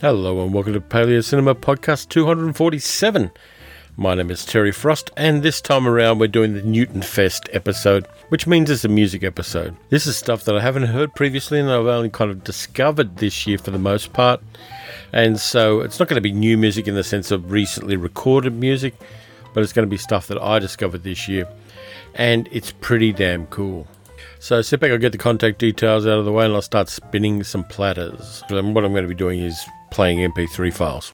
Hello and welcome to Paleo Cinema Podcast 247. My name is Terry Frost, and this time around we're doing the Newton Fest episode, which means it's a music episode. This is stuff that I haven't heard previously and I've only kind of discovered this year for the most part. And so it's not going to be new music in the sense of recently recorded music, but it's going to be stuff that I discovered this year. And it's pretty damn cool. So sit back, I'll get the contact details out of the way and I'll start spinning some platters. And what I'm going to be doing is playing MP3 files.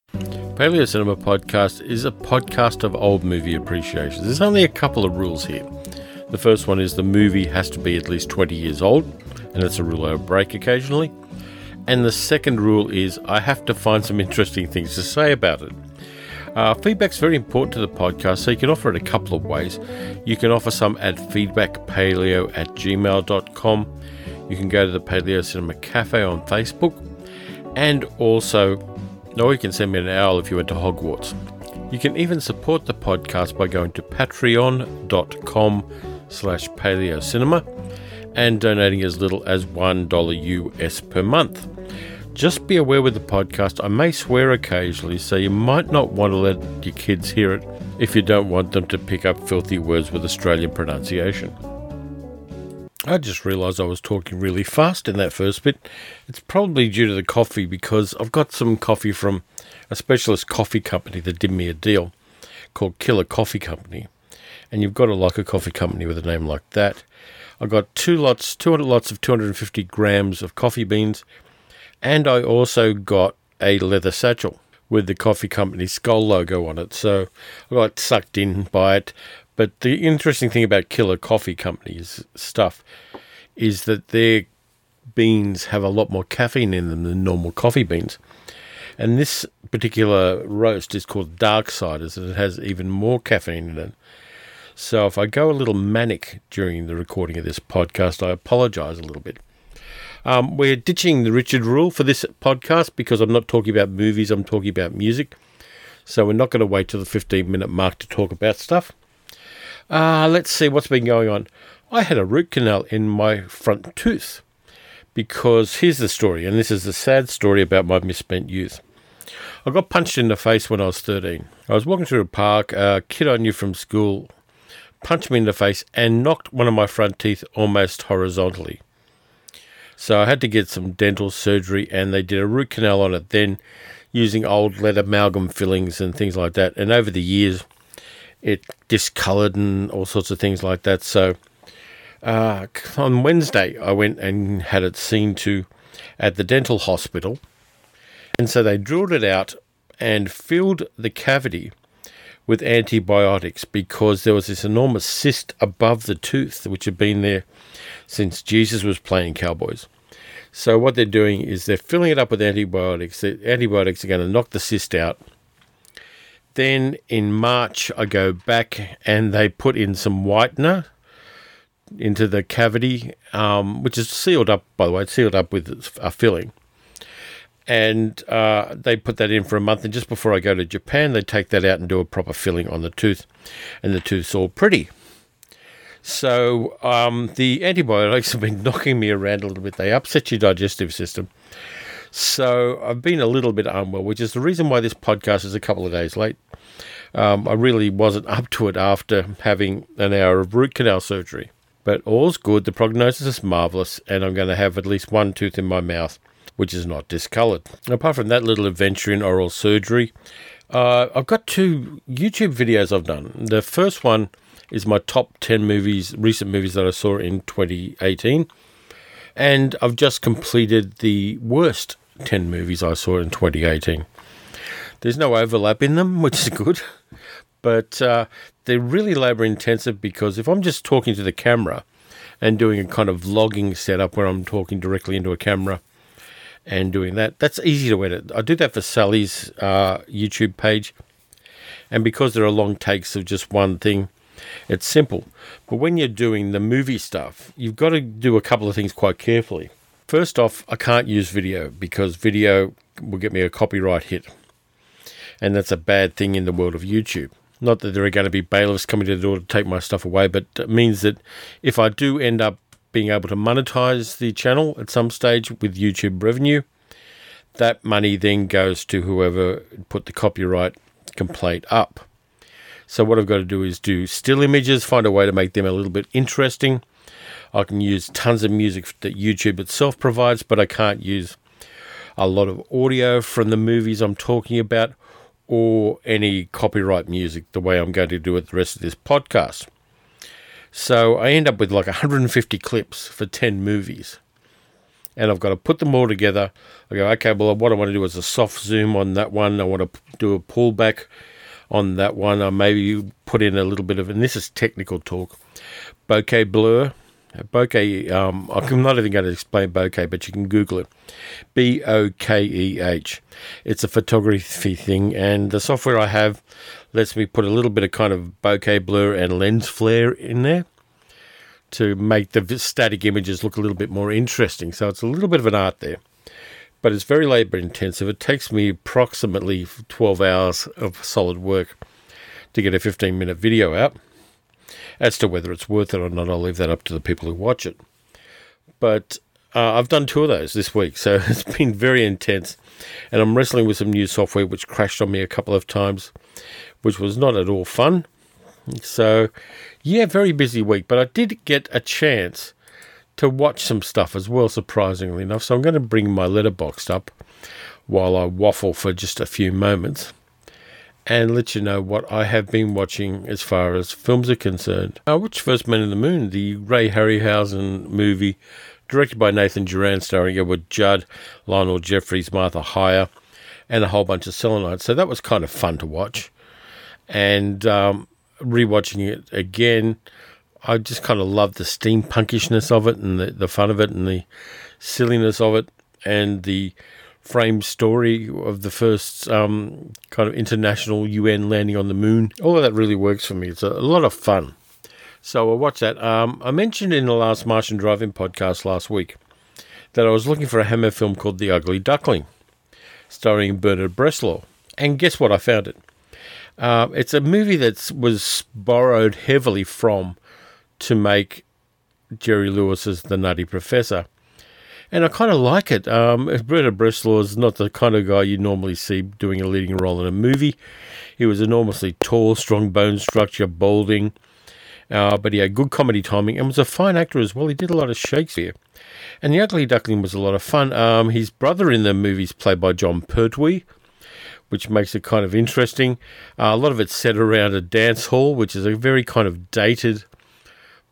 Paleo Cinema Podcast is a podcast of old movie appreciation. There's only a couple of rules here. The first one is the movie has to be at least 20 years old, and it's a rule I break occasionally. And the second rule is I have to find some interesting things to say about it. Uh, feedback's very important to the podcast, so you can offer it a couple of ways. You can offer some at feedbackpaleo at gmail.com. You can go to the Paleo Cinema Cafe on Facebook. And also, or you can send me an owl if you went to Hogwarts. You can even support the podcast by going to patreon.com slash paleocinema and donating as little as $1 US per month. Just be aware with the podcast, I may swear occasionally, so you might not want to let your kids hear it if you don't want them to pick up filthy words with Australian pronunciation. I just realised I was talking really fast in that first bit. It's probably due to the coffee because I've got some coffee from a specialist coffee company that did me a deal called Killer Coffee Company. And you've got to like a coffee company with a name like that. I got two lots, 200 lots of 250 grams of coffee beans and I also got a leather satchel with the coffee company skull logo on it. So I got sucked in by it. But the interesting thing about Killer Coffee Company's stuff is that their beans have a lot more caffeine in them than normal coffee beans. And this particular roast is called Dark Ciders, and it has even more caffeine in it. So if I go a little manic during the recording of this podcast, I apologize a little bit. Um, we're ditching the Richard rule for this podcast because I'm not talking about movies, I'm talking about music. So we're not going to wait till the 15 minute mark to talk about stuff. Uh, let's see what's been going on. I had a root canal in my front tooth because here's the story, and this is the sad story about my misspent youth. I got punched in the face when I was 13. I was walking through a park, a kid I knew from school punched me in the face and knocked one of my front teeth almost horizontally. So I had to get some dental surgery and they did a root canal on it then using old lead amalgam fillings and things like that. And over the years, it discolored and all sorts of things like that. So uh, on Wednesday, I went and had it seen to at the dental hospital. And so they drilled it out and filled the cavity with antibiotics because there was this enormous cyst above the tooth, which had been there since Jesus was playing cowboys. So what they're doing is they're filling it up with antibiotics. The antibiotics are going to knock the cyst out. Then in March, I go back and they put in some whitener into the cavity, um, which is sealed up, by the way, it's sealed up with a filling. And uh, they put that in for a month. And just before I go to Japan, they take that out and do a proper filling on the tooth. And the tooth's all pretty. So um, the antibiotics have been knocking me around a little bit. They upset your digestive system. So I've been a little bit unwell, which is the reason why this podcast is a couple of days late. Um, I really wasn't up to it after having an hour of root canal surgery. But all's good. The prognosis is marvellous, and I'm going to have at least one tooth in my mouth, which is not discoloured. Apart from that little adventure in oral surgery, uh, I've got two YouTube videos I've done. The first one is my top 10 movies, recent movies that I saw in 2018. And I've just completed the worst 10 movies I saw in 2018. There's no overlap in them, which is good. But uh, they're really labor intensive because if I'm just talking to the camera and doing a kind of vlogging setup where I'm talking directly into a camera and doing that, that's easy to edit. I do that for Sally's uh, YouTube page. And because there are long takes of just one thing, it's simple. But when you're doing the movie stuff, you've got to do a couple of things quite carefully. First off, I can't use video because video will get me a copyright hit. And that's a bad thing in the world of YouTube. Not that there are going to be bailiffs coming to the door to take my stuff away, but it means that if I do end up being able to monetize the channel at some stage with YouTube revenue, That money then goes to whoever put the copyright complaint up. So what I've got to do is do still images, find a way to make them a little bit interesting. I can use tons of music that YouTube itself provides, but I can't use a lot of audio from the movies I'm talking about or any copyright music the way I'm going to do it the rest of this podcast. So I end up with like 150 clips for 10 movies. And I've got to put them all together. I go, okay, well, what I want to do is a soft zoom on that one. I want to do a pullback on that one. I maybe put in a little bit of, and this is technical talk, bokeh blur. Bokeh, um, I'm not even going to explain bokeh, but you can Google it. B O K E H. It's a photography thing, and the software I have lets me put a little bit of kind of bokeh blur and lens flare in there to make the static images look a little bit more interesting. So it's a little bit of an art there but it's very labor intensive. It takes me approximately 12 hours of solid work to get a 15 minute video out. As to whether it's worth it or not, I'll leave that up to the people who watch it. But uh, I've done two of those this week, so it's been very intense. And I'm wrestling with some new software which crashed on me a couple of times, which was not at all fun. So, yeah, very busy week, but I did get a chance to watch some stuff as well, surprisingly enough. So I'm going to bring my Letterboxd up while I waffle for just a few moments and let you know what I have been watching as far as films are concerned. I watched First Man in the Moon, the Ray Harryhausen movie, directed by Nathan Juran, starring Edward Judd, Lionel Jeffries, Martha Hyer, and a whole bunch of Selenites. So that was kind of fun to watch. And um, rewatching it again, I just kind of loved the steampunkishness of it and the, the fun of it and the silliness of it and the frame story of the first um, kind of international UN landing on the moon. All of that really works for me. It's a, lot of fun. So I watched that. Um, I mentioned in the last Martian Drive-In podcast last week that I was looking for a Hammer film called The Ugly Duckling, starring Bernard Bresslaw. And guess what? I found it. Uh, it's a movie that was borrowed heavily from to make Jerry Lewis as the Nutty Professor. And I kind of like it. Um, Bernard Bresslaw is not the kind of guy you normally see doing a leading role in a movie. He was enormously tall, strong bone structure, balding, uh, but he had good comedy timing and was a fine actor as well. He did a lot of Shakespeare. And The Ugly Duckling was a lot of fun. Um, his brother in the movie is played by Jon Pertwee, which makes it kind of interesting. Uh, a lot of it's set around a dance hall, which is a very kind of dated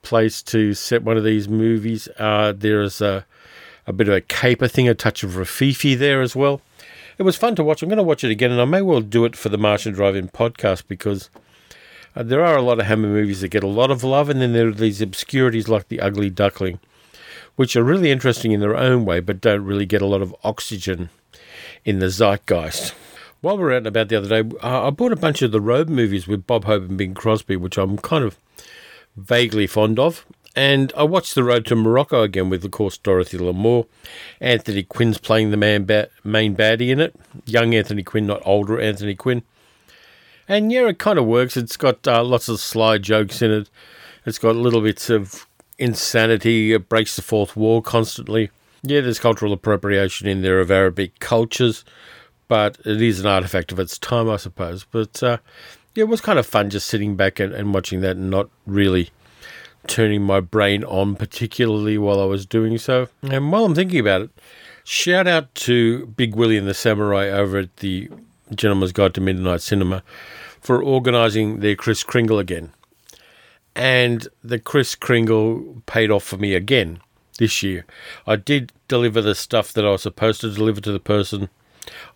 place to set one of these movies. Uh, there is a, a bit of a caper thing, a touch of Rififi there as well. It was fun to watch. I'm going to watch it again, and I may well do it for the Martian Drive-In podcast because uh, there are a lot of Hammer movies that get a lot of love, and then there are these obscurities like The Ugly Duckling, which are really interesting in their own way, but don't really get a lot of oxygen in the zeitgeist. While we were out and about the other day, I bought a bunch of the Road movies with Bob Hope and Bing Crosby, which I'm kind of vaguely fond of. And I watched The Road to Morocco again with, of course, Dorothy Lamour. Anthony Quinn's playing the man ba- main baddie in it. Young Anthony Quinn, not older Anthony Quinn. And yeah, it kind of works. It's got uh, lots of sly jokes in it. It's got little bits of insanity. It breaks the fourth wall constantly. Yeah, there's cultural appropriation in there of Arabic cultures, but it is an artifact of its time, I suppose. But uh, it was kind of fun just sitting back and, and watching that and not really turning my brain on particularly while I was doing so. And while I'm thinking about it, shout out to Big Willie and the Samurai over at the Gentleman's Guide to Midnight Cinema for organising their Kris Kringle again. And the Kris Kringle paid off for me again this year. I did deliver the stuff that I was supposed to deliver to the person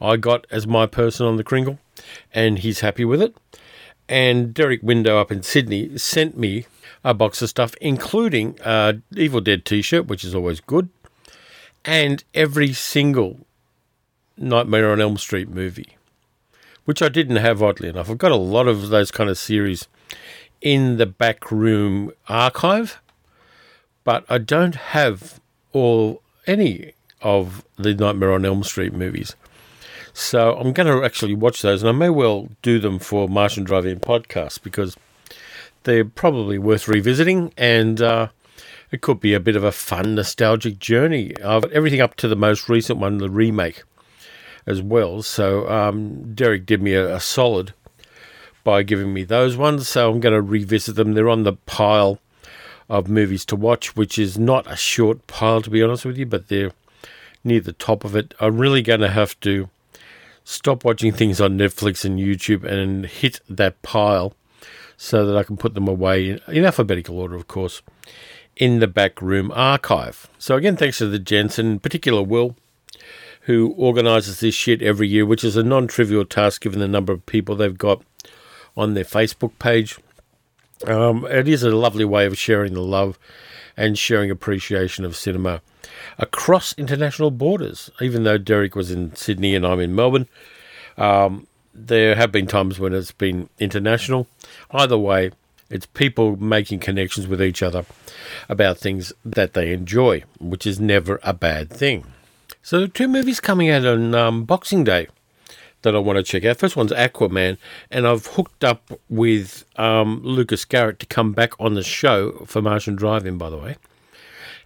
I got as my person on the Kringle, and he's happy with it. And Derek Window up in Sydney sent me a box of stuff, including a Evil Dead t shirt, which is always good, and every single Nightmare on Elm Street movie, which I didn't have, oddly enough. I've got a lot of those kind of series in the back room archive, but I don't have all any of the Nightmare on Elm Street movies. So I'm going to actually watch those, and I may well do them for Martian Drive-In podcast because they're probably worth revisiting, and uh, it could be a bit of a fun, nostalgic journey. Got everything up to the most recent one, the remake as well. So um, Derek did me a, a solid by giving me those ones. So I'm going to revisit them. They're on the pile of movies to watch, which is not a short pile to be honest with you, but they're near the top of it. I'm really going to have to stop watching things on Netflix and YouTube and hit that pile so that I can put them away in alphabetical order, of course, in the back room archive. So, again, thanks to the gents, and in particular Will, who organises this shit every year, which is a non trivial task given the number of people they've got on their Facebook page. Um, it is a lovely way of sharing the love and sharing appreciation of cinema across international borders. Even though Derek was in Sydney and I'm in Melbourne, um, there have been times when it's been international. Either way, it's people making connections with each other about things that they enjoy, which is never a bad thing. So, two movies coming out on um, Boxing Day that I want to check out. First one's Aquaman, and I've hooked up with um, Lucas Garrett to come back on the show for Martian Drive-In, by the way.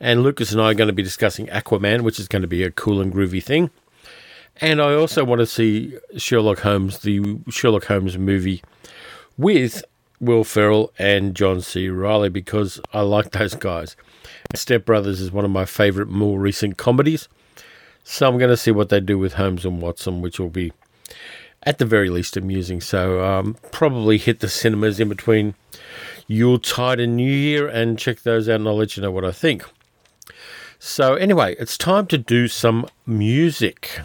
And Lucas and I are going to be discussing Aquaman, which is going to be a cool and groovy thing. And I also want to see Sherlock Holmes, the Sherlock Holmes movie with Will Ferrell and John C. Reilly because I like those guys. Step Brothers is one of my favourite more recent comedies. So I'm going to see what they do with Holmes and Watson, which will be at the very least amusing. So um, probably hit the cinemas in between Yuletide and New Year and check those out and I'll let you know what I think. So anyway, it's time to do some music.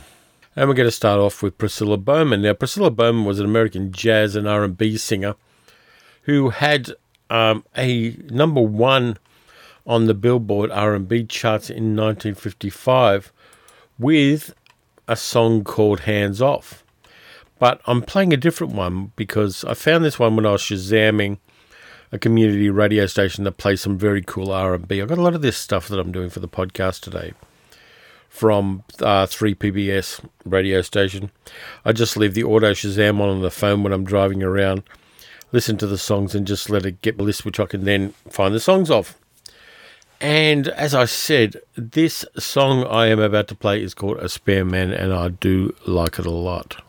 And we're going to start off with Priscilla Bowman. Now, Priscilla Bowman was an American jazz and R&B singer who had um, a number one on the Billboard R&B charts in 1955 with a song called Hands Off. But I'm playing a different one because I found this one when I was shazamming a community radio station that plays some very cool R&B. I've got a lot of this stuff that I'm doing for the podcast today from uh, 3PBS radio station. I just leave the auto Shazam on on the phone when I'm driving around, listen to the songs, and just let it get the list, which I can then find the songs of. And as I said, this song I am about to play is called A Spare Man, and I do like it a lot.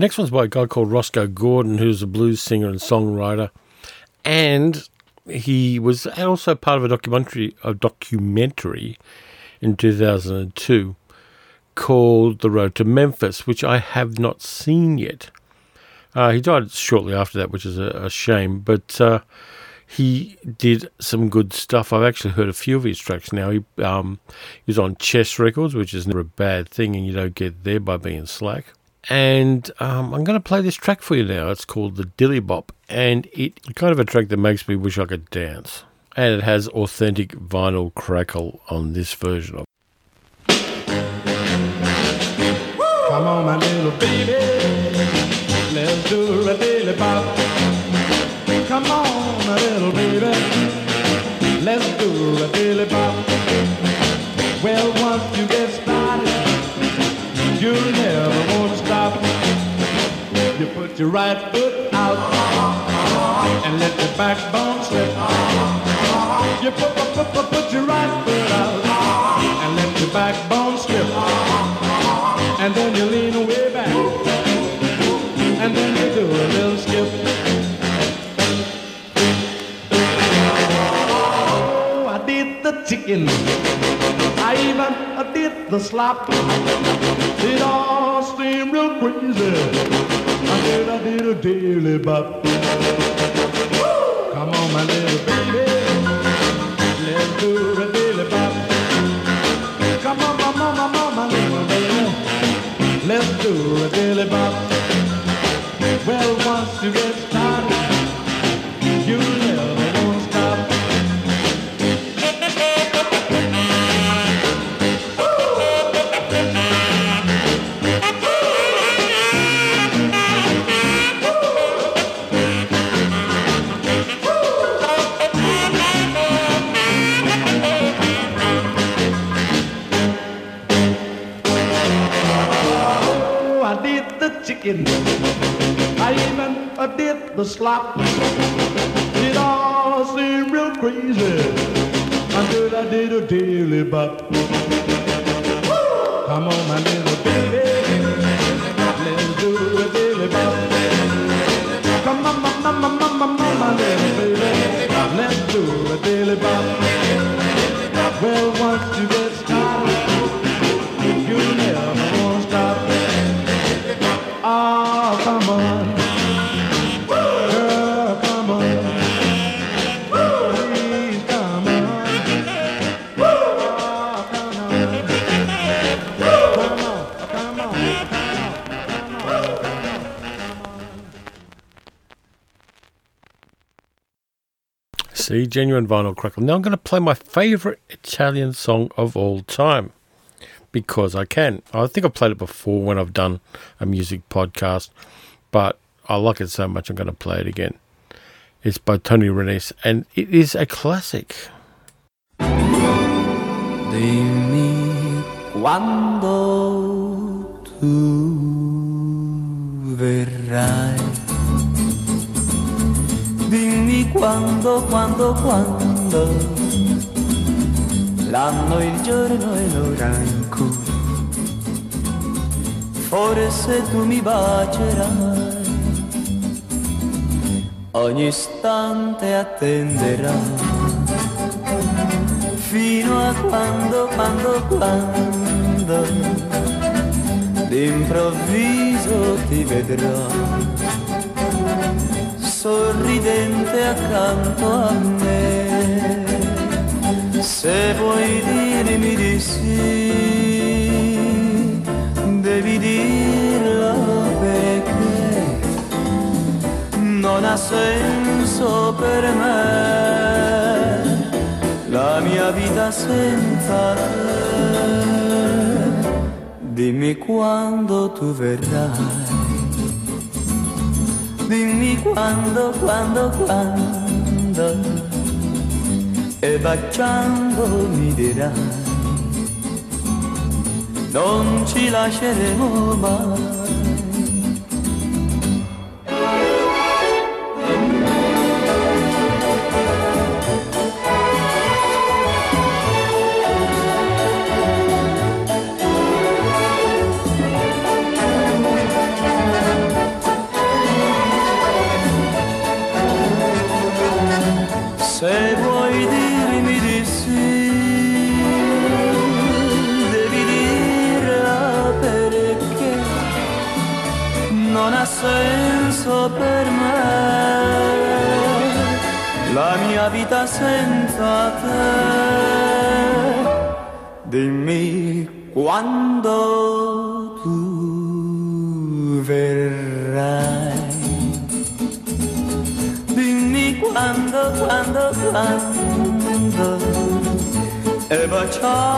Next one's by a guy called Rosco Gordon, who's a blues singer and songwriter, and he was also part of a documentary, a documentary in 2002 called The Road to Memphis, which I have not seen yet. Uh, he died shortly after that, which is a, a shame, but uh, he did some good stuff. I've actually heard a few of his tracks now. He, um, he was on Chess Records, which is never a bad thing, and you don't get there by being slack. And um, I'm going to play this track for you now. It's called the Dilly Bop, and it's kind of a track that makes me wish I could dance. And it has authentic vinyl crackle on this version of. Come on, my little baby, let's do a dilly bop. Your right foot out and let your backbone slip. You put, put, put, put your right foot out and let your backbone slip. And then you lean way back and then you do a little skip. Oh, I did the chicken. I did the slop. It all seemed real crazy. I did, I did a daily bop. Come on, my little baby. Let's do a daily bop. Come on, my mama, mama, little baby. Let's do a daily bop. Well, once you get started, chicken. I even I did the slop. It all seemed real crazy until I did a daily bop. Come on, my little baby, let's do a daily bop. Come on, my, my, my, my, my, my little baby, let's do a daily bop. Well, once you get See, genuine vinyl crackle. Now I'm going to play my favourite Italian song of all time because I can. I think I've played it before when I've done a music podcast, but I like it so much I'm going to play it again. It's by Tony Renis and it is a classic. Dimmi quando tu verrai. Quando, quando, quando. L'anno, il giorno e l'ora in cui forse tu mi bacerai. Ogni istante attenderai fino a quando, quando, quando d'improvviso ti vedrò sorridente accanto a me. Se vuoi dirmi di sì, devi dirlo perché non ha senso per me la mia vita senza te. Dimmi quando tu verrai. Dimmi quando, quando, quando. E baciando mi dirai. Non ci lasceremo mai. Senza te. Dimmi quando tu verrai. Dimmi quando, quando, quando. E baciare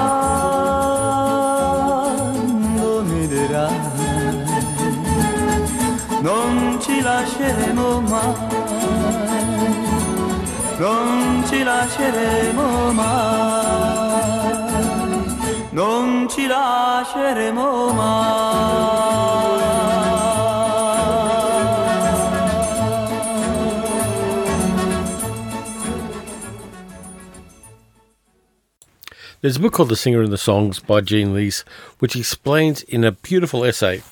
There's a book called The Singer and the Songs by Gene Lees, which explains in a beautiful essay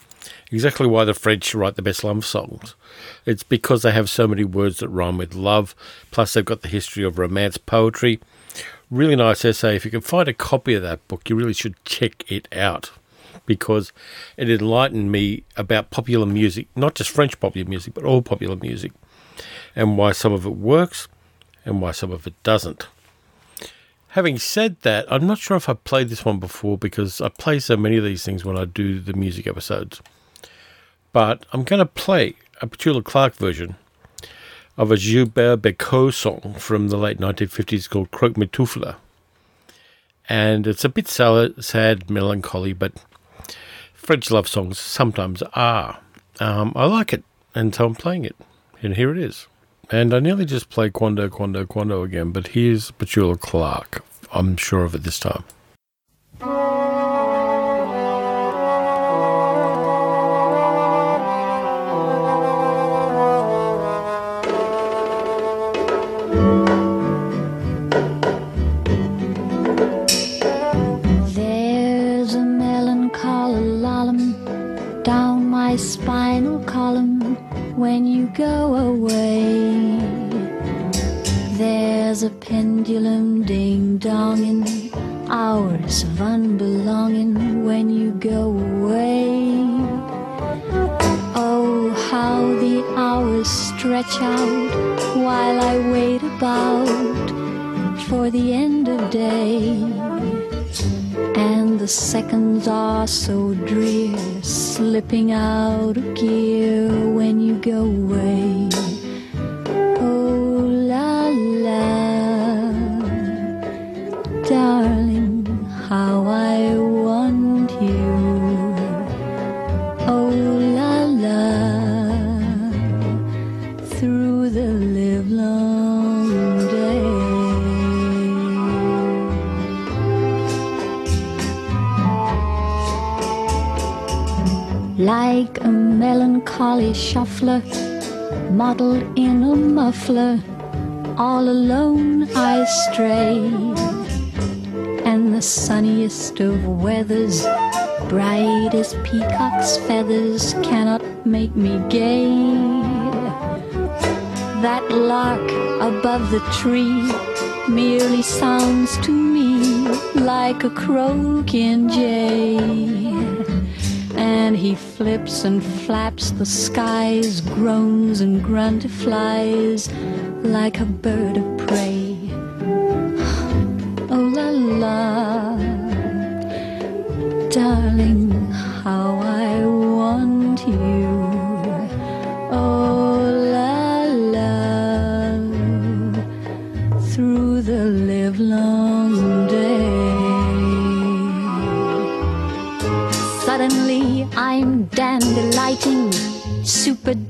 exactly why the French write the best love songs. It's because they have so many words that rhyme with love, plus they've got the history of romance poetry. Really nice essay. If you can find a copy of that book, you really should check it out because it enlightened me about popular music, not just French popular music, but all popular music, and why some of it works and why some of it doesn't. Having said that, I'm not sure if I've played this one before because I play so many of these things when I do the music episodes. But I'm going to play a Petula Clark version of a Gilbert Bécaud song from the late 1950s called Croquemitoufle. And it's a bit sad, melancholy, but French love songs sometimes are. Um, I like it, and so I'm playing it. And here it is. And I nearly just played Quando, Quando, Quando again, but here's Petula Clark. I'm sure of it this time. Hours of unbelonging when you go away. Oh, how the hours stretch out while I wait about for the end of day. And the seconds are so drear, slipping out of gear when you go away. Like a melancholy shuffler modeled in a muffler. All alone i stray and the sunniest of weathers bright as peacock's feathers cannot make me gay. That lark above the tree merely sounds to me like a croaking jay and he flips and flaps the skies, groans and grunt flies like a bird of prey.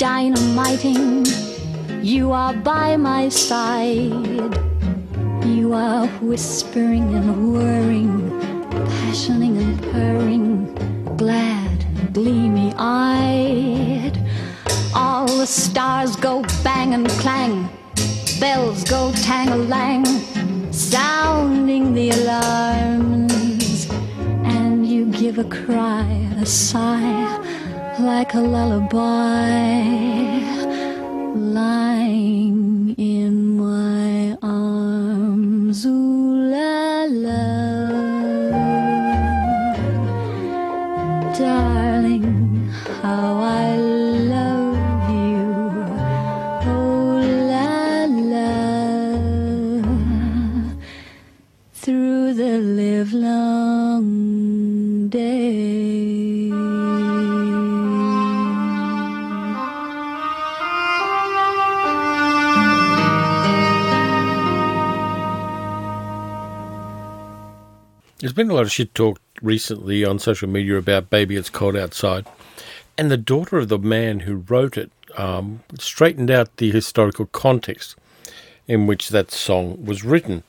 Dynamiting. You are by my side. You are whispering and whirring, passioning and purring, glad and gleamy eyed. All the stars go bang and clang, bells go tang a lang, sounding the alarms and you give a cry, a sigh, like a lullaby, lying There's been a lot of shit talk recently on social media about Baby It's Cold Outside. And the daughter of the man who wrote it um, straightened out the historical context in which that song was written.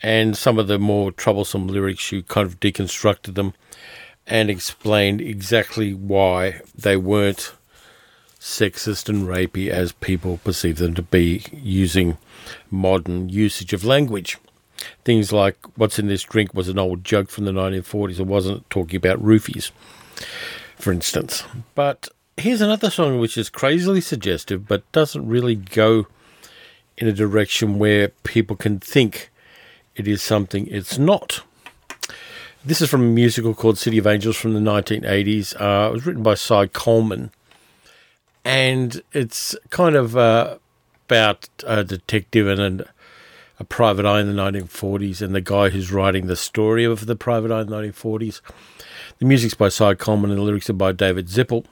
And some of the more troublesome lyrics, she kind of deconstructed them and explained exactly why they weren't sexist and rapey as people perceive them to be using modern usage of language. Things like what's in this drink was an old joke from the 1940s. It wasn't talking about roofies, for instance. But here's another song which is crazily suggestive but doesn't really go in a direction where people can think it is something it's not. This is from a musical called City of Angels from the 1980s. Uh, it was written by Cy Coleman, and it's kind of uh, about a detective and an, a private eye in the 1940s, and the guy who's writing the story of the private eye in the 1940s. The music's by Cy Coleman, and the lyrics are by David Zippel,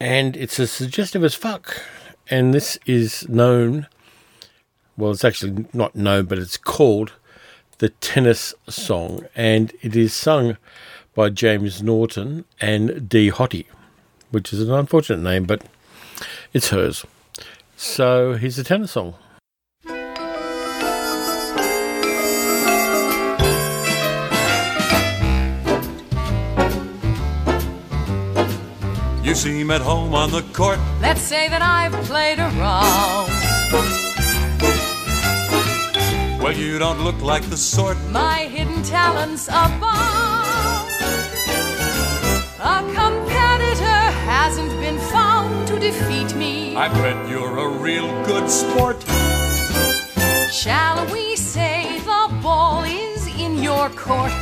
and it's as suggestive as fuck. And this is known, well, it's actually not known, but it's called the tennis song, and it is sung by James Naughton and Dee Hoty, which is an unfortunate name, but it's hers. So here's the tennis song. You seem at home on the court. Let's say that I've played around. Well, you don't look like the sort. My hidden talents abound. A competitor hasn't been found to defeat me. I bet you're a real good sport. Shall we say the ball is in your court?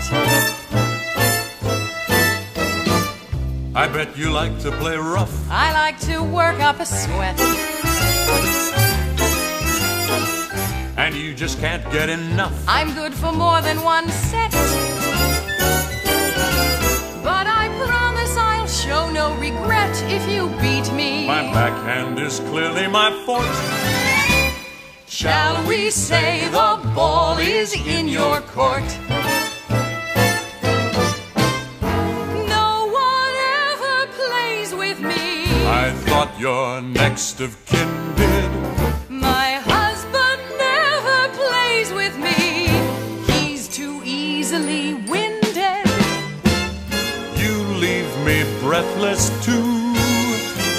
I bet you like to play rough. I like to work up a sweat. And you just can't get enough. I'm good for more than one set. But I promise I'll show no regret if you beat me. My backhand is clearly my forte. Shall we say the ball is in your court? Thought your next of kin did. My husband never plays with me. He's too easily winded. You leave me breathless too.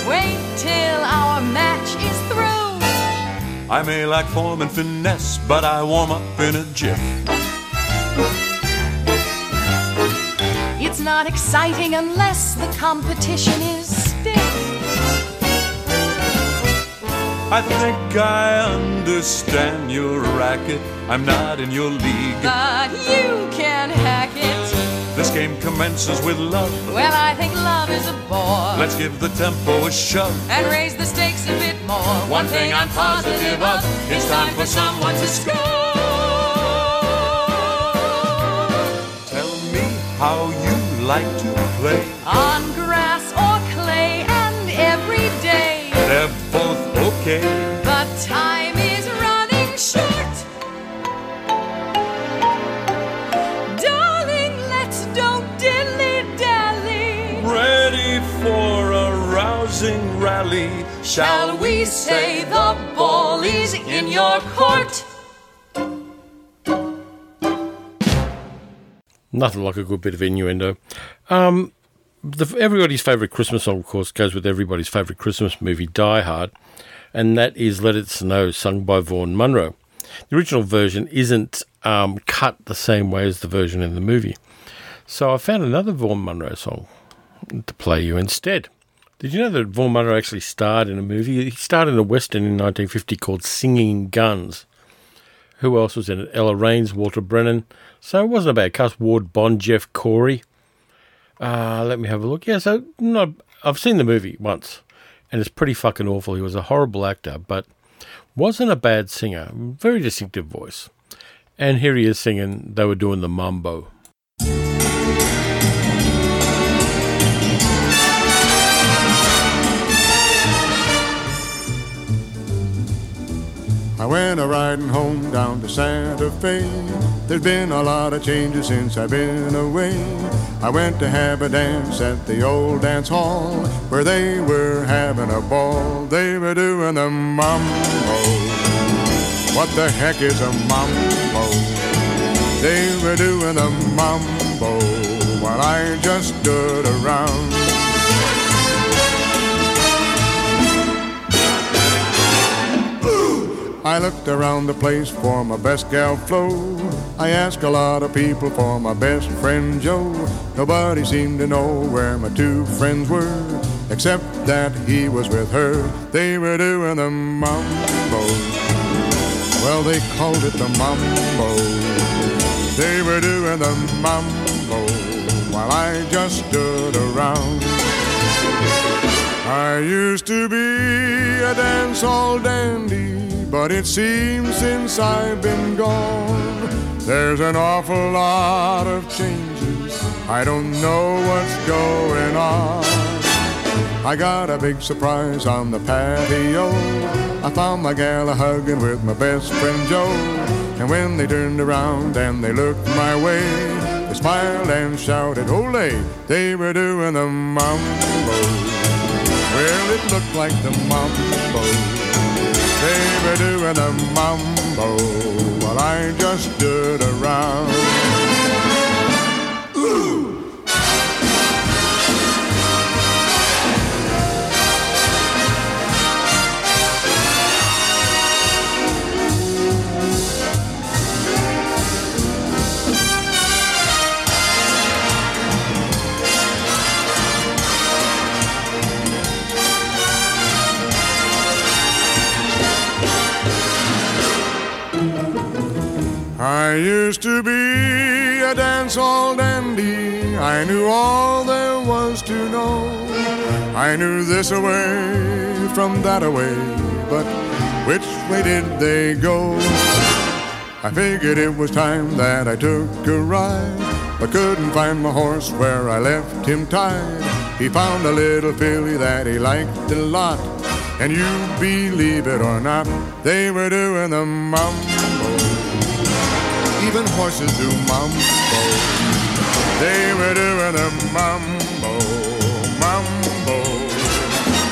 Wait till our match is through. I may lack form and finesse, but I warm up in a jiff. It's not exciting unless the competition is stiff. I think I understand your racket. I'm not in your league. But you can hack it. This game commences with love. Well, I think love is a bore. Let's give the tempo a shove. and raise the stakes a bit more. One thing I'm positive of, it's time for someone to score. Tell me how you like to play. On grass or clay and every day. They're okay. But time is running short. Darling, let's don't dilly dally. Ready for a rousing rally. Shall we say the ball is in your court? Nothing like a good bit of innuendo. Um, the, everybody's favourite Christmas song, of course, goes with everybody's favourite Christmas movie, Die Hard, and that is Let It Snow, sung by Vaughn Monroe. The original version isn't um, cut the same way as the version in the movie. So I found another Vaughn Monroe song to play you instead. Did you know that Vaughn Monroe actually starred in a movie? He starred in a western in 1950 called Singing Guns. Who else was in it? Ella Raines, Walter Brennan. So it wasn't a bad cast. Ward Bond, Jeff Corey. Uh, let me have a look. Yeah, so I've seen the movie once, and it's pretty fucking awful. He was a horrible actor, but wasn't a bad singer. Very distinctive voice. And here he is singing. They were doing the mambo. I went a riding home down to Santa Fe. There's been a lot of changes since I've been away. I went to have a dance at the old dance hall where they were having a ball. They were doing the mambo. What the heck is a mambo? They were doing the mambo while I just stood around. I looked around the place for my best gal Flo. I asked a lot of people for my best friend Joe. Nobody seemed to know where my two friends were, except that he was with her. They were doing the mambo. Well, they called it the mambo. They were doing the mambo while I just stood around. I used to be a dance hall dandy, but it seems since I've been gone, there's an awful lot of changes. I don't know what's going on. I got a big surprise on the patio. I found my gal a hugging with my best friend Joe. And when they turned around and they looked my way, they smiled and shouted, Ole! They were doing the mambo. Well, it looked like the mambo. Were doing mambo while I just stood around. Used to be a dance hall dandy. I knew all there was to know. I knew this away from that away, but which way did they go? I figured it was time that I took a ride, but couldn't find my horse where I left him tied. He found a little filly that he liked a lot, and you believe it or not, they were doing the mambo even horses do. They were doing mambo,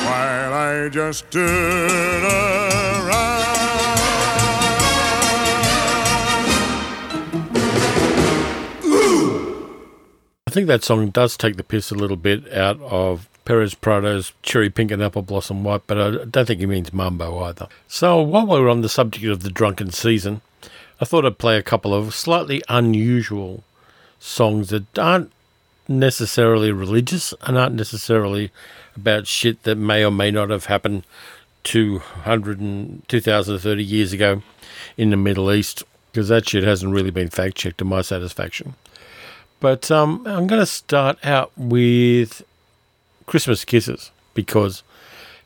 while I just stood around. I think that song does take the piss a little bit out of Perez Prado's Cherry Pink and Apple Blossom White, but I don't think he means mambo either. So while we're on the subject of the drunken season, I thought I'd play a couple of slightly unusual songs that aren't necessarily religious and aren't necessarily about shit that may or may not have happened 200 and 2030 years ago in the Middle East, because that shit hasn't really been fact checked to my satisfaction. But um, I'm going to start out with Christmas Kisses because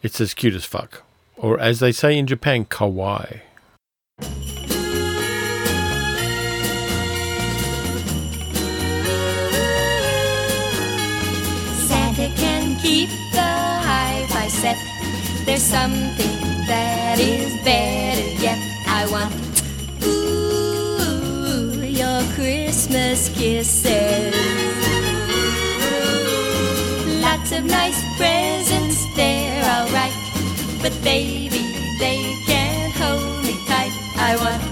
it's as cute as fuck. Or as they say in Japan, kawaii. Hi-fi. There's something that is better yet. I want ooh your Christmas kisses. Lots of nice presents, they're alright, but baby they can't hold me tight. I want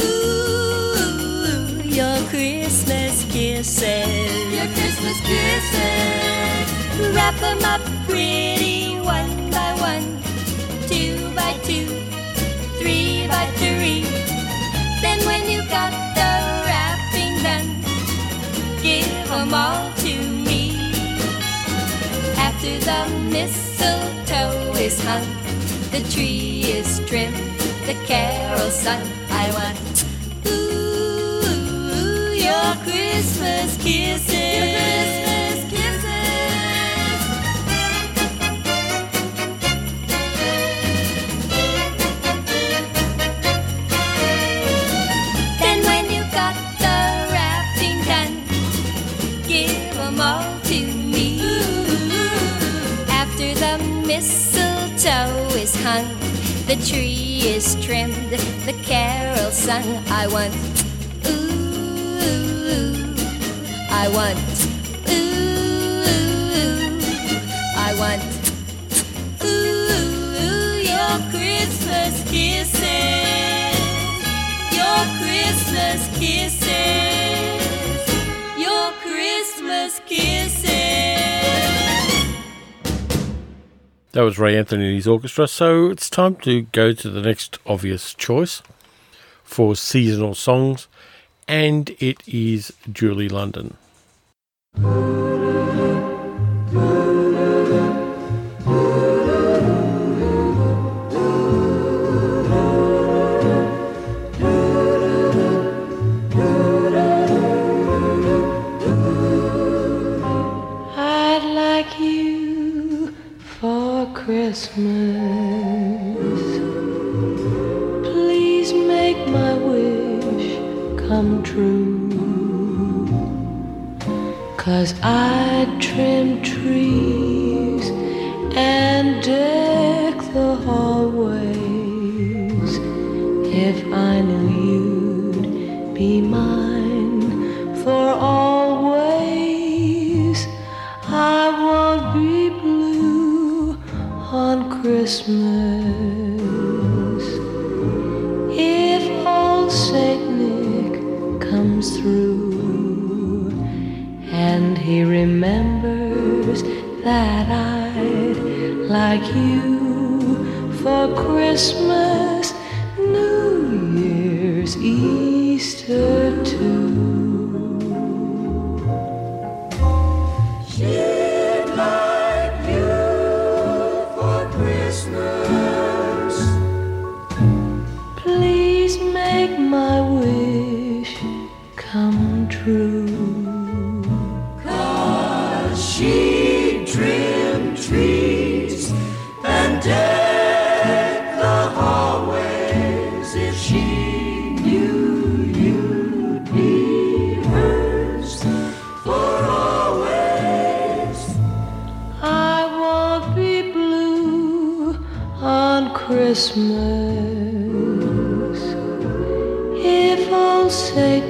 ooh your Christmas kisses. Your Christmas kisses. Wrap them up pretty one by one, two by two, three by three. Then when you've got the wrapping done, give them all to me. After the mistletoe is hung, the tree is trimmed, the carol sung. I want ooh your Christmas kisses. Your Christmas mistletoe is hung, The tree is trimmed, the carol sung. I want, ooh, I want, ooh, I want, ooh, your Christmas kisses, your Christmas kisses, your Christmas kisses. That was Ray Anthony and his orchestra. So it's time to go to the next obvious choice for seasonal songs, and it is Julie London. I'd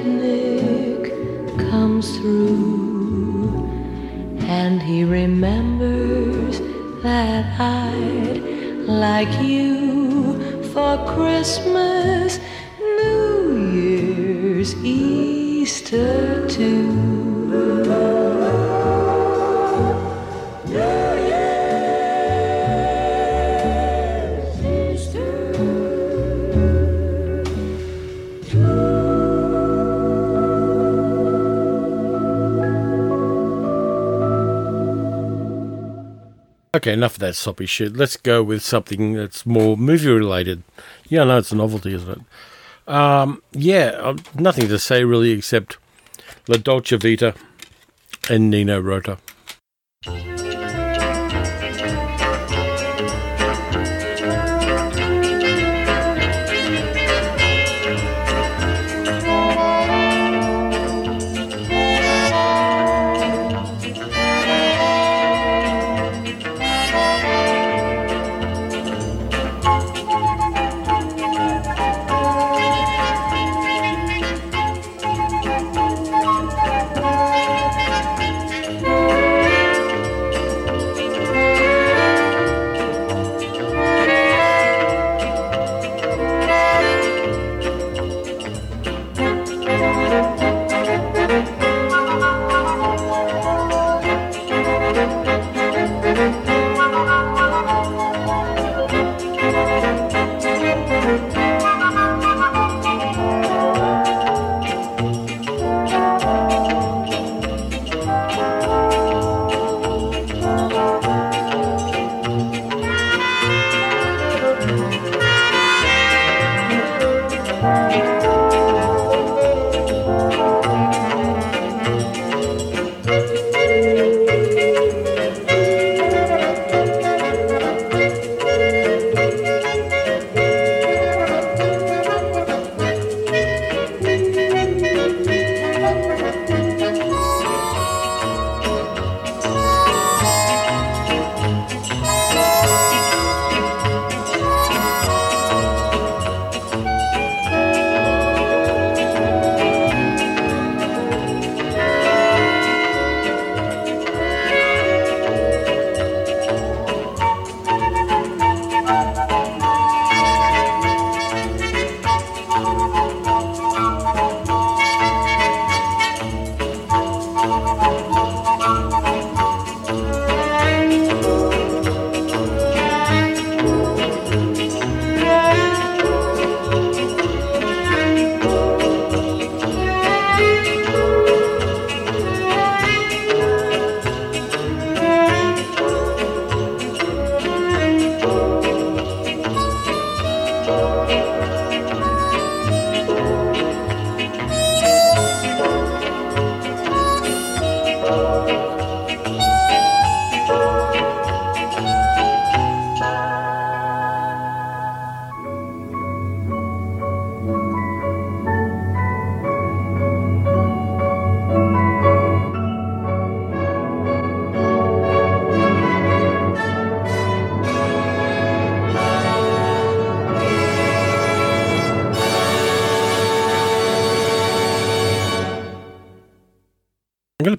Nick comes through and he remembers that I'd like you for Christmas, New Year's, Easter too. Okay, enough of that soppy shit. Let's go with something that's more movie related. Yeah, I know it's a novelty, isn't it? Um, yeah, uh, nothing to say really except La Dolce Vita and Nino Rota.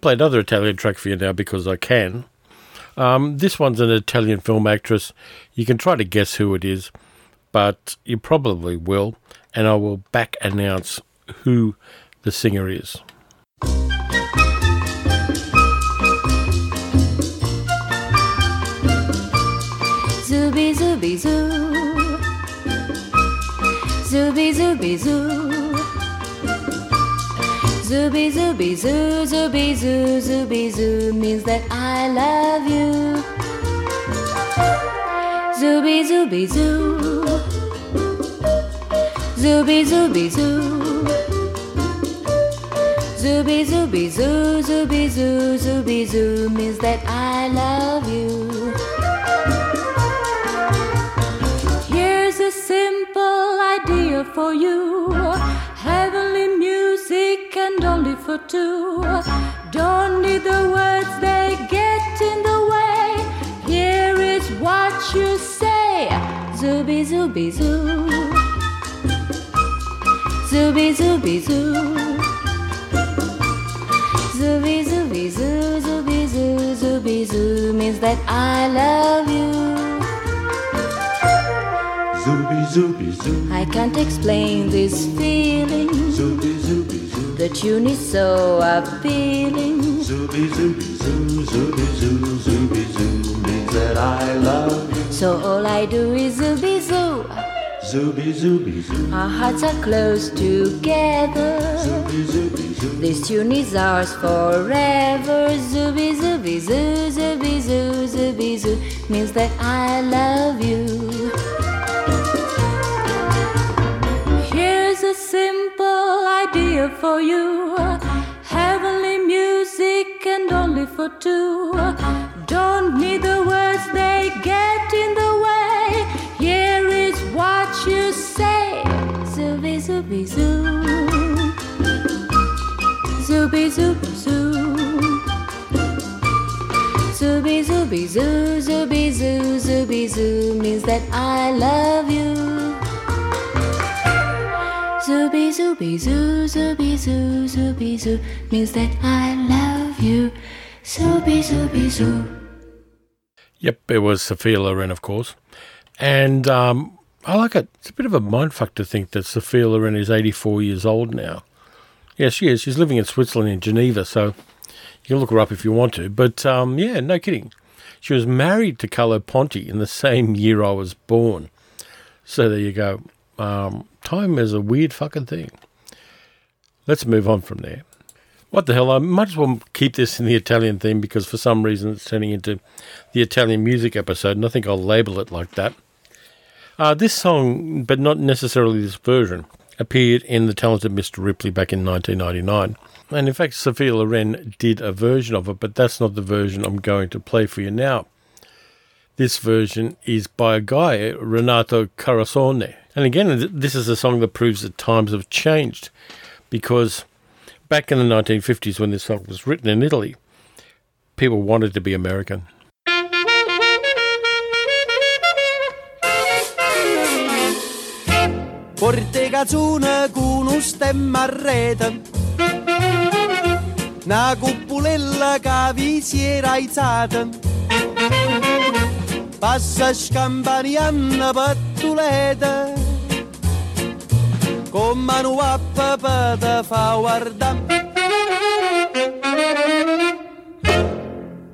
Play another Italian track for you now because I can. Um, this one's an Italian film actress. You can try to guess who it is, but you probably will, and I will back announce who the singer is. Zooby zooby zoo. Zooby zooby zoo. Zooby zooby zoo, zooby zoo, zooby zoo means that I love you. Zooby zooby zoo. Zooby zooby zoo. Zooby zooby zoo, zooby zoo, zooby zoo means that I love you. Here's a simple idea for you. For two. Don't need the words, they get in the way. Here is what you say. Zooby zooby zoo. Zooby zooby zoo. Zooby zooby zoo, zooby zoo, zooby zoo means that I love you. Zooby zooby zoo. I can't explain this feeling. Zooby zooby zoo. The tune is so appealing. Zooby zooby zoo. Zooby zoo. Zooby zoo means that I love you. So all I do is zooby zoo. Zooby zooby zoo. Our hearts are close together. Zooby zooby zoo. This tune is ours forever. Zooby zooby zoo, zooby zoo, zooby zoo means that I love you. Idea for you. Heavenly music and only for two. Don't need the words, they get in the way. Here is what you say. Zooby zooby zoo. Zooby zooby zoo. Zooby zooby zoo, zooby zoo, zooby zoo means that I love you. Zooby zooby zoo, zooby zoo, zooby zoo means that I love you. Zooby zooby zoo. Yep, it was Sophia Loren, of course. And um, I like it. It's a bit of a mindfuck to think that Sophia Loren is 84 years old now. Yes, she is. She's living in Switzerland, in Geneva, so you can look her up if you want to. But um, yeah, no kidding. She was married to Carlo Ponti in the same year I was born. So there you go. Um, time is a weird fucking thing. Let's move on from there. What the hell? I might as well keep this in the Italian theme because for some reason it's turning into the Italian music episode, and I think I'll label it like that. Uh, this song, but not necessarily this version, appeared in The Talented Mr. Ripley back in 1999. And in fact, Sophia Loren did a version of it, but that's not the version I'm going to play for you now. This version is by a guy, Renato Carosone. And again, this is a song that proves that times have changed because back in the 1950s, when this song was written in Italy, people wanted to be American. Porte cazzone con un stemma a rete Una cuppulella che vi si era aizzata Passa scampanianna pattuleta. Con mano a papà te fa guardare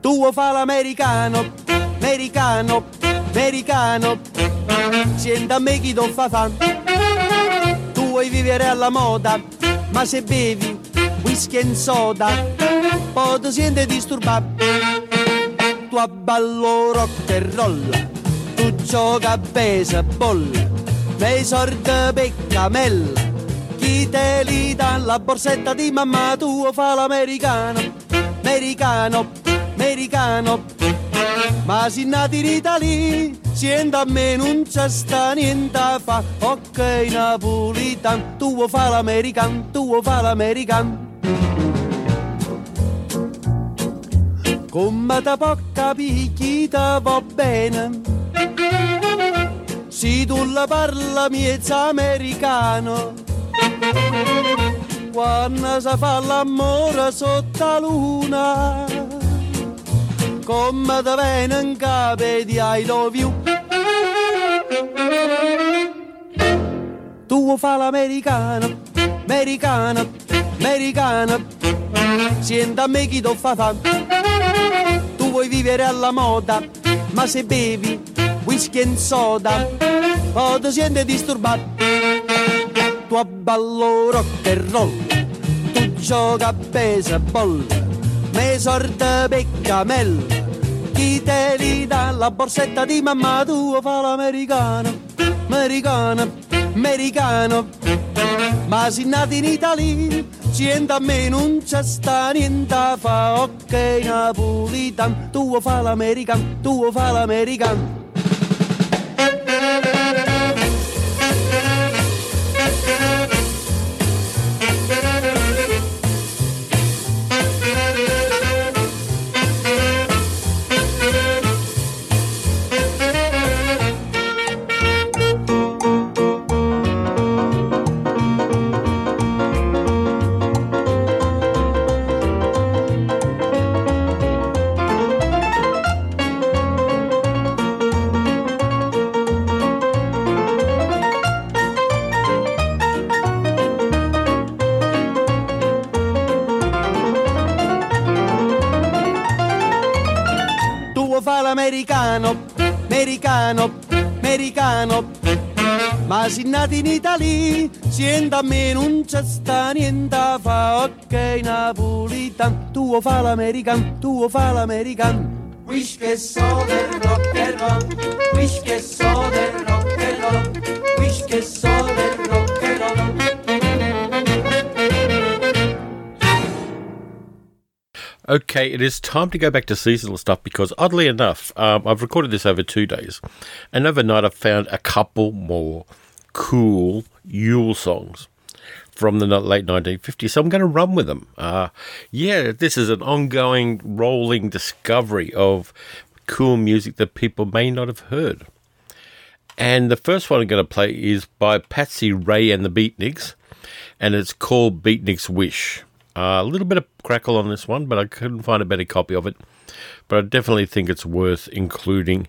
Tu fa l'americano, americano, americano. Senta a me chi ti fa fa. Tu vuoi vivere alla moda Ma se bevi whisky e soda Poi ti senti disturbato Tu abballo rock e roll Tu gioca a baseball Nei sordi peccamella Chi te li dà la borsetta di mamma Tu fa l'americano Americano, americano. Ma se nati in Italia, sienta a me non c'è sta niente a fa. Ok, napolitan, tu vuoi fare l'american, tu vuoi fare Come te può capire va bene? Se tu la parla miezza americano, qua quando si fa l'amore sotto la luna, come te viene in capo di I love you. Tu fare l'americano, americano, americano, senta a me chi ti fa fare. Tu vuoi vivere alla moda, ma se bevi whisky e soda, poi ti senti disturbato. Tu abballo rock and roll, tu gioca a baseball, me sorte peccamel, chi te li dà la borsetta di mamma tua fa l'americano, americano, americano, ma si nati in Italia, a me non c'è sta niente fa, ok napolitan, tu fa l'americano, tu fa l'americano. Nati in Italia, siente me non c'è sta niente fa, ok napolitan, tu vuoi fare l'americano, tu vuoi fare l'americano. Wish che so del rock and roll, wish che so del rock and roll, wish che so del rock and roll. Okay, it is time to go back to seasonal stuff because, oddly enough, um, I've recorded this over two days, and overnight I've found a couple more cool Yule songs from the late 1950s. So I'm going to run with them. Uh, yeah, this is an ongoing, rolling discovery of cool music that people may not have heard. And the first one I'm going to play is by Patsy Raye and the Beatniks, and it's called Beatniks Wish. Uh, a little bit of crackle on this one, but I couldn't find a better copy of it. But I definitely think it's worth including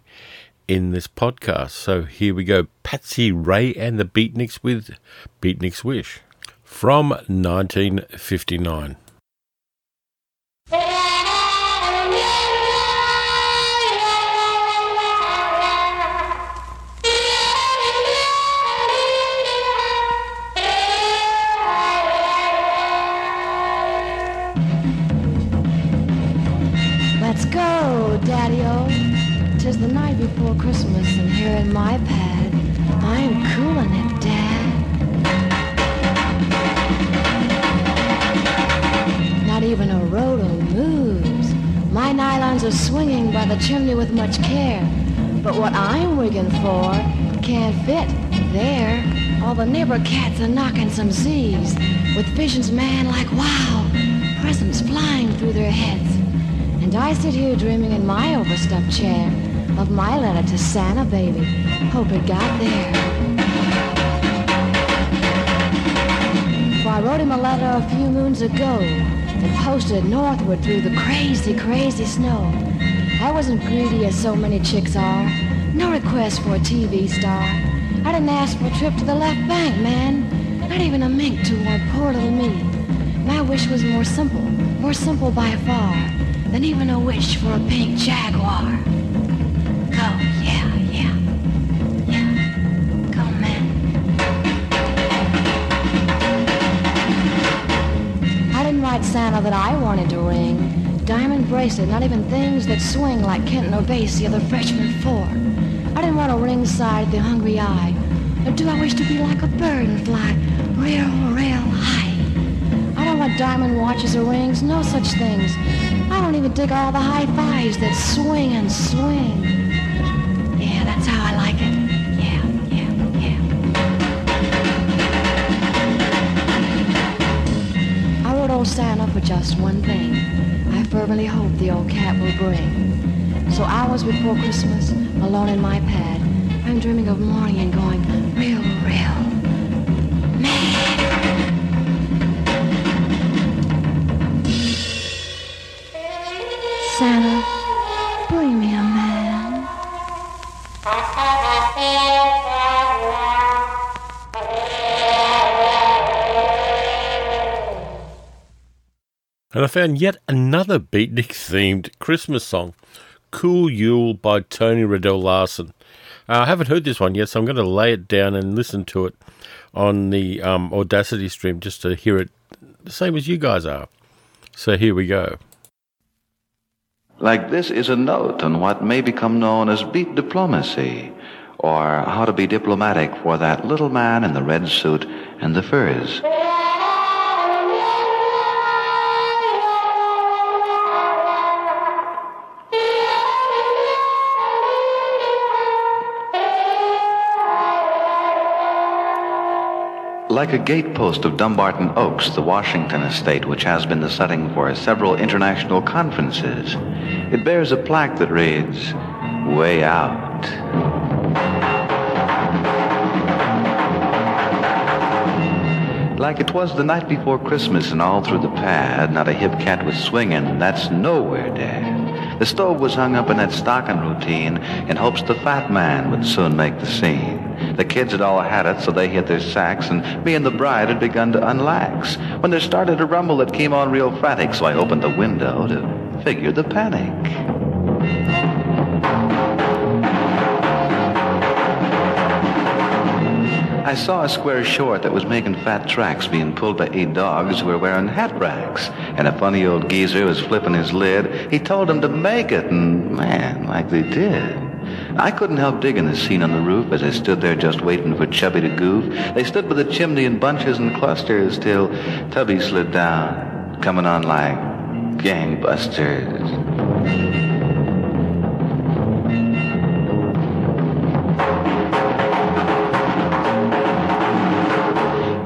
in this podcast. So here we go Patsy Raye and the Beatniks with Beatniks Wish from 1959. Even a roto moves. My nylons are swinging by the chimney with much care. But what I'm wigging for can't fit there. All the neighbor cats are knocking some Z's. With visions, man, like wow, presents flying through their heads. And I sit here dreaming in my overstuffed chair of my letter to Santa, baby. Hope it got there. I wrote him a letter a few moons ago and posted northward through the crazy, crazy snow. I wasn't greedy as so many chicks are. No request for a TV star. I didn't ask for a trip to the left bank, man. Not even a mink toward poor little me. My wish was more simple, more simple by far than even a wish for a pink jaguar. I Santa that I wanted to ring. Diamond bracelet, not even things that swing like Kenton or Bass, the other freshman four. I didn't want a ringside the hungry eye. Or do I wish to be like a bird and fly real, real high? I don't want diamond watches or rings, no such things. I don't even dig all the high fives that swing and swing. Old Santa for just one thing. I fervently hope the old cat will bring. So hours before Christmas, alone in my pad, I'm dreaming of morning and going And I found yet another Beatnik themed Christmas song, Cool Yule by Tony Riddell Larson. Uh, I haven't heard this one yet, so I'm going to lay it down and listen to it on the um, Audacity stream just to hear it the same as you guys are. So here we go. Like this is a note on what may become known as beat diplomacy, or how to be diplomatic for that little man in the red suit and the furs. Like a gatepost of Dumbarton Oaks, the Washington estate, which has been the setting for several international conferences, it bears a plaque that reads, Way Out. Like it was the night before Christmas and all through the pad, not a hip cat was swinging, that's nowhere, Dad. The stove was hung up in that stocking routine in hopes the fat man would soon make the scene. The kids had all had it, so they hit their sacks, and me and the bride had begun to unlax. When there started a rumble that came on real frantic, so I opened the window to figure the panic. I saw a square short that was making fat tracks being pulled by eight dogs who were wearing hat racks. And a funny old geezer was flipping his lid. He told them to make it, and man, like they did. I couldn't help digging the scene on the roof as I stood there just waiting for Chubby to goof. They stood by the chimney in bunches and clusters till Tubby slid down, coming on like gangbusters.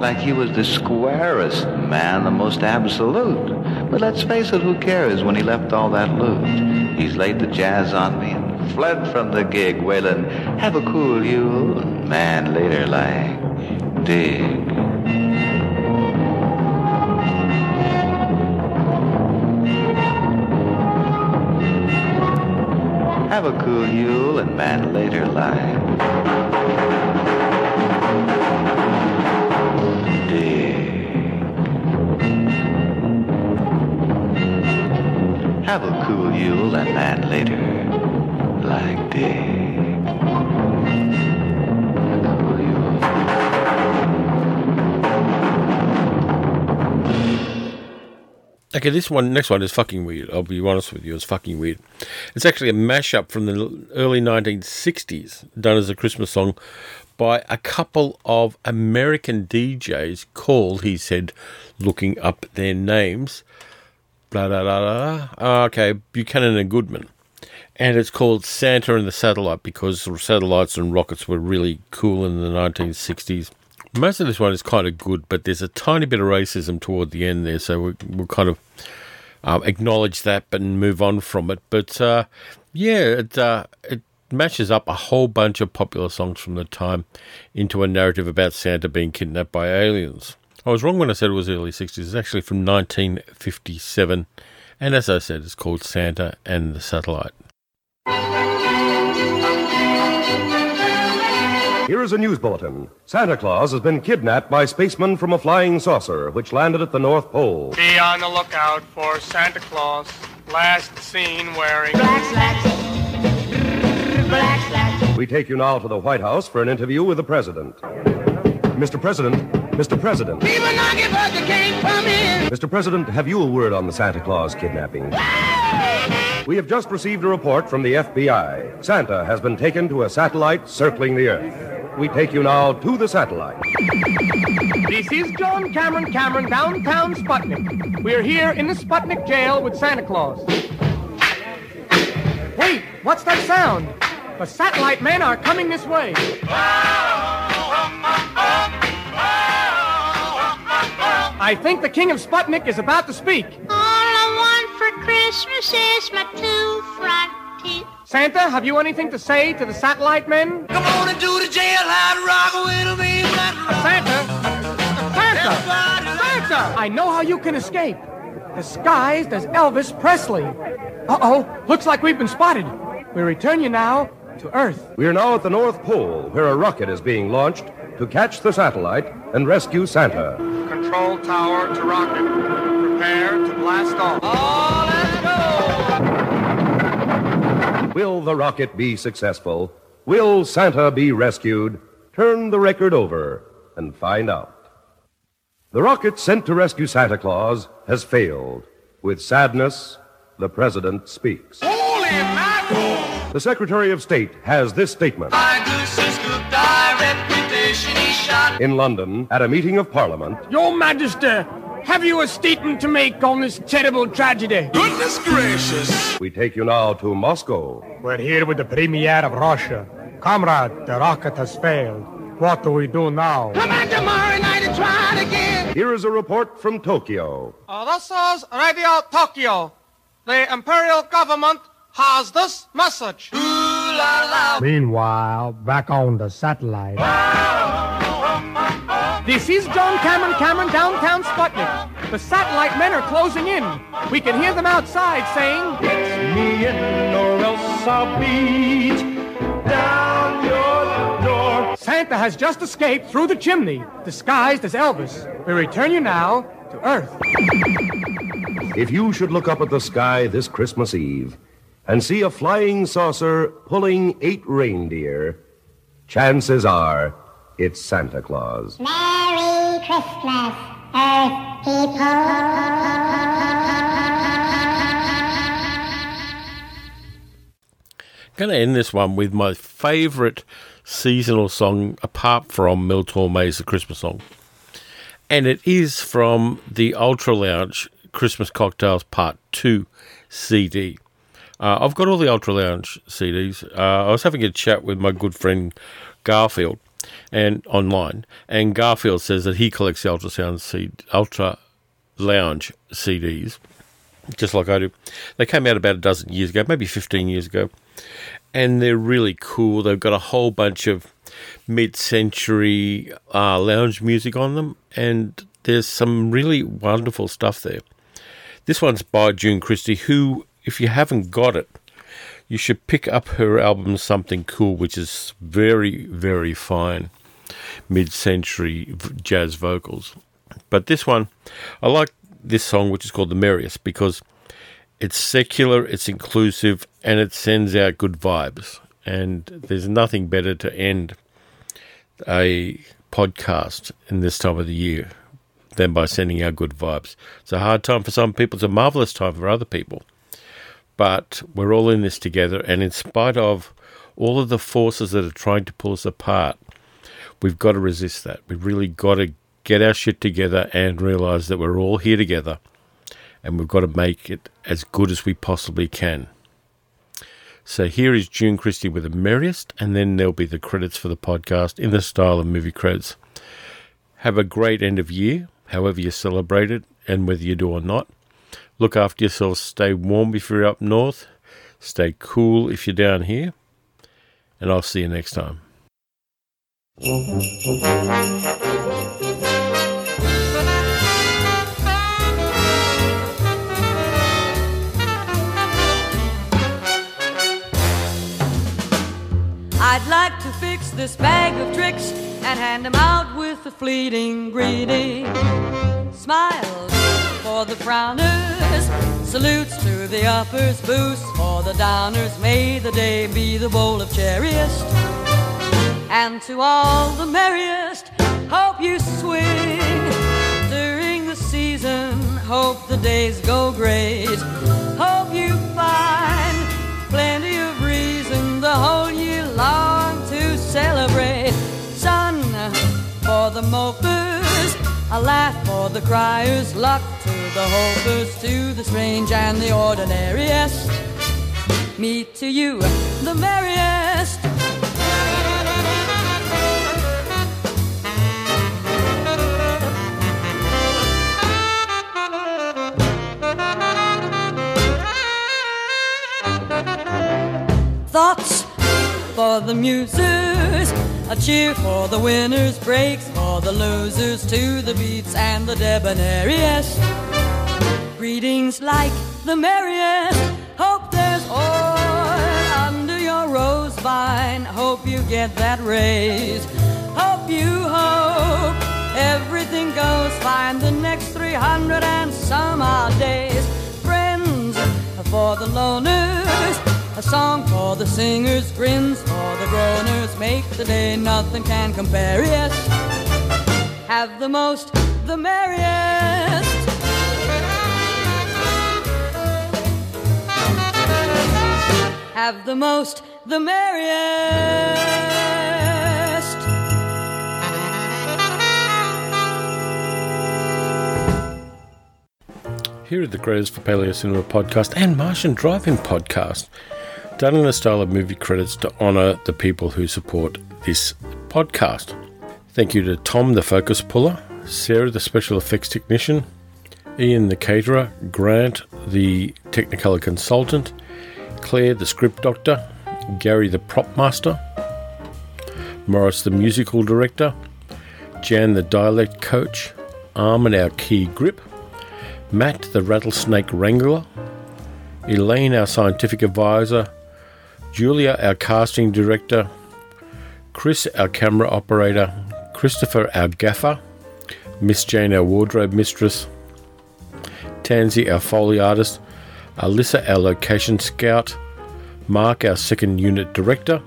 like he was the squarest man, the most absolute. But let's face it, who cares when he left all that loot? He's laid the jazz on me fled from the gig, wailing, have a cool you. Man, later like, dig. Have a cool Yule and man later like. Have a cool Yule and man later like. Okay, this one, next one is fucking weird. I'll be honest with you, it's fucking weird. It's actually a mashup from the early 1960s, done as a Christmas song by a couple of American DJs called, he said, looking up their names, blah, blah, blah, blah. blah. Ah, okay, Buchanan and Goodman. And it's called Santa and the Satellite because satellites and rockets were really cool in the 1960s. Most of this one is kind of good, but there's a tiny bit of racism toward the end there, so we, we'll kind of um, acknowledge that but move on from it. But uh, yeah, it, uh, it matches up a whole bunch of popular songs from the time into a narrative about Santa being kidnapped by aliens. I was wrong when I said it was early 60s. It's actually from 1957. And as I said, it's called Santa and the Satellite. Here is a news bulletin. Santa Claus has been kidnapped by spacemen from a flying saucer, which landed at the North Pole. Be on the lookout for Santa Claus. Last seen wearing black slacks. Black slacks. We take you now to the White House for an interview with the President. Mr. President, Mr. President. People knocking, but they can't come in. Mr. President, have you a word on the Santa Claus kidnapping? We have just received a report from the FBI. Santa has been taken to a satellite circling the Earth. We take you now to the satellite. This is John Cameron Cameron, downtown Sputnik. We're here in the Sputnik jail with Santa Claus. Wait, what's that sound? The satellite men are coming this way. I think the king of Sputnik is about to speak. Christmas is my two front teeth. Santa, have you anything to say to the satellite men? Come on and do the jailhouse rock with me. Santa! Santa! Santa! I know how you can escape. Disguised as Elvis Presley. Uh-oh, looks like we've been spotted. We return you now to Earth. We are now at the North Pole, where a rocket is being launched to catch the satellite and rescue Santa. Control tower to rocket. Prepare to blast off. Oh, let's go! Will the rocket be successful? Will Santa be rescued? Turn the record over and find out. The rocket sent to rescue Santa Claus has failed. With sadness, the President speaks. Holy mackerel! The Secretary of State has this statement. My goose's cooked, our reputation is shot. In London, at a meeting of Parliament, Your Majesty, have you a statement to make on this terrible tragedy? Goodness gracious! we take you now to Moscow. We're here with the Premier of Russia. Comrade, the rocket has failed. What do we do now? Come on tomorrow night and try it again. Here is a report from Tokyo. Uh, this is Radio Tokyo. The imperial government has this message. Ooh la la. Meanwhile, back on the satellite. This is John Cameron Cameron, downtown Sputnik. The satellite men are closing in. We can hear them outside saying, It's me in or else I'll beat down your door. Santa has just escaped through the chimney, disguised as Elvis. We return you now to Earth. If you should look up at the sky this Christmas Eve and see a flying saucer pulling eight reindeer, chances are it's Santa Claus. Merry Christmas, Earth people. going to end this one with my favourite seasonal song apart from Mel Torme's The Christmas Song. And it is from the Ultra Lounge Christmas Cocktails Part 2 CD. Uh, I've got all the Ultra Lounge CDs. Uh, I was having a chat with my good friend Garfield and online, and Garfield says that he collects the Ultrasound C- Ultra Lounge CDs, just like I do. They came out about a dozen years ago, maybe 15 years ago, and they're really cool. They've got a whole bunch of mid-century uh, lounge music on them, and there's some really wonderful stuff there. This one's by June Christy, who, if you haven't got it, you should pick up her album Something Cool, which is very, very fine mid century jazz vocals. But this one, I like this song, which is called The Merriest, because it's secular, it's inclusive, and it sends out good vibes. And there's nothing better to end a podcast in this time of the year than by sending out good vibes. It's a hard time for some people, it's a marvelous time for other people. But we're all in this together, and in spite of all of the forces that are trying to pull us apart, we've got to resist that. We've really got to get our shit together and realize that we're all here together and we've got to make it as good as we possibly can. So here is June Christy with the merriest, and then there'll be the credits for the podcast in the style of movie credits. Have a great end of year, however you celebrate it, and whether you do or not. Look after yourselves. Stay warm if you're up north. Stay cool if you're down here. And I'll see you next time. I'd like to fix this bag of tricks and hand 'em out with a fleeting greeting. Smiles for the frowners, salutes to the uppers, boosts for the downers. May the day be the bowl of cherriest. And to all the merriest, hope you swing during the season. Hope the days go great. Hope you find plenty of reason the whole year long to celebrate. Sun for the mopers, a laugh for the criers, luck to the hopers, to the strange and the ordinariest. Me to you, the merriest. Thoughts for the musers, a cheer for the winners, breaks for the losers, to the beats and the debonairiest. Greetings like the merriest, hope there's oil under your rose vine, hope you get that raise, hope you hope Everything goes fine the next 300 and some odd days. Friends for the loners, a song for the singers, grins for the groaners. Make the day nothing can compare, yes. Have the most, the merriest. Have the most, the merriest. Here are the Greatest for Paleo Cinema podcast and Martian Drive-In podcast, done in the style of movie credits to honour the people who support this podcast. Thank you to Tom, the focus puller, Sarah, the special effects technician, Ian, the caterer, Grant, the Technicolor consultant, Claire, the script doctor, Gary, the prop master, Morris, the musical director, Jan, the dialect coach, Armin, our key grip, Matt, the rattlesnake wrangler, Elaine, our scientific advisor, Julia, our casting director, Chris, our camera operator, Christopher, our gaffer, Miss Jane, our wardrobe mistress, Tansy, our foley artist, Alyssa, our location scout, Mark, our second unit director,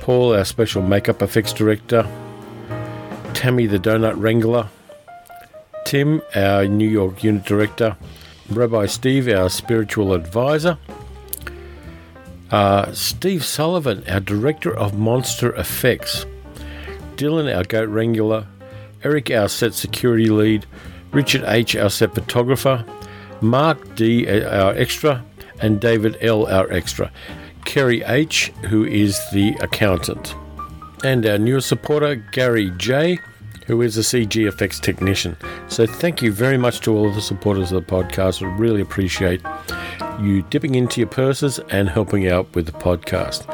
Paul, our special makeup effects director, Tammy, the donut wrangler, Tim, our New York unit director, Rabbi Steve, our spiritual advisor, uh, Steve Sullivan, our director of monster effects, Dylan, our goat wrangler, Eric, our set security lead, Richard H., our set photographer, Mark D., our extra, and David L., our extra, Kerry H., who is the accountant, and our newest supporter, Gary J., who is a CG effects technician. So thank you very much to all of the supporters of the podcast. I really appreciate you dipping into your purses and helping out with the podcast.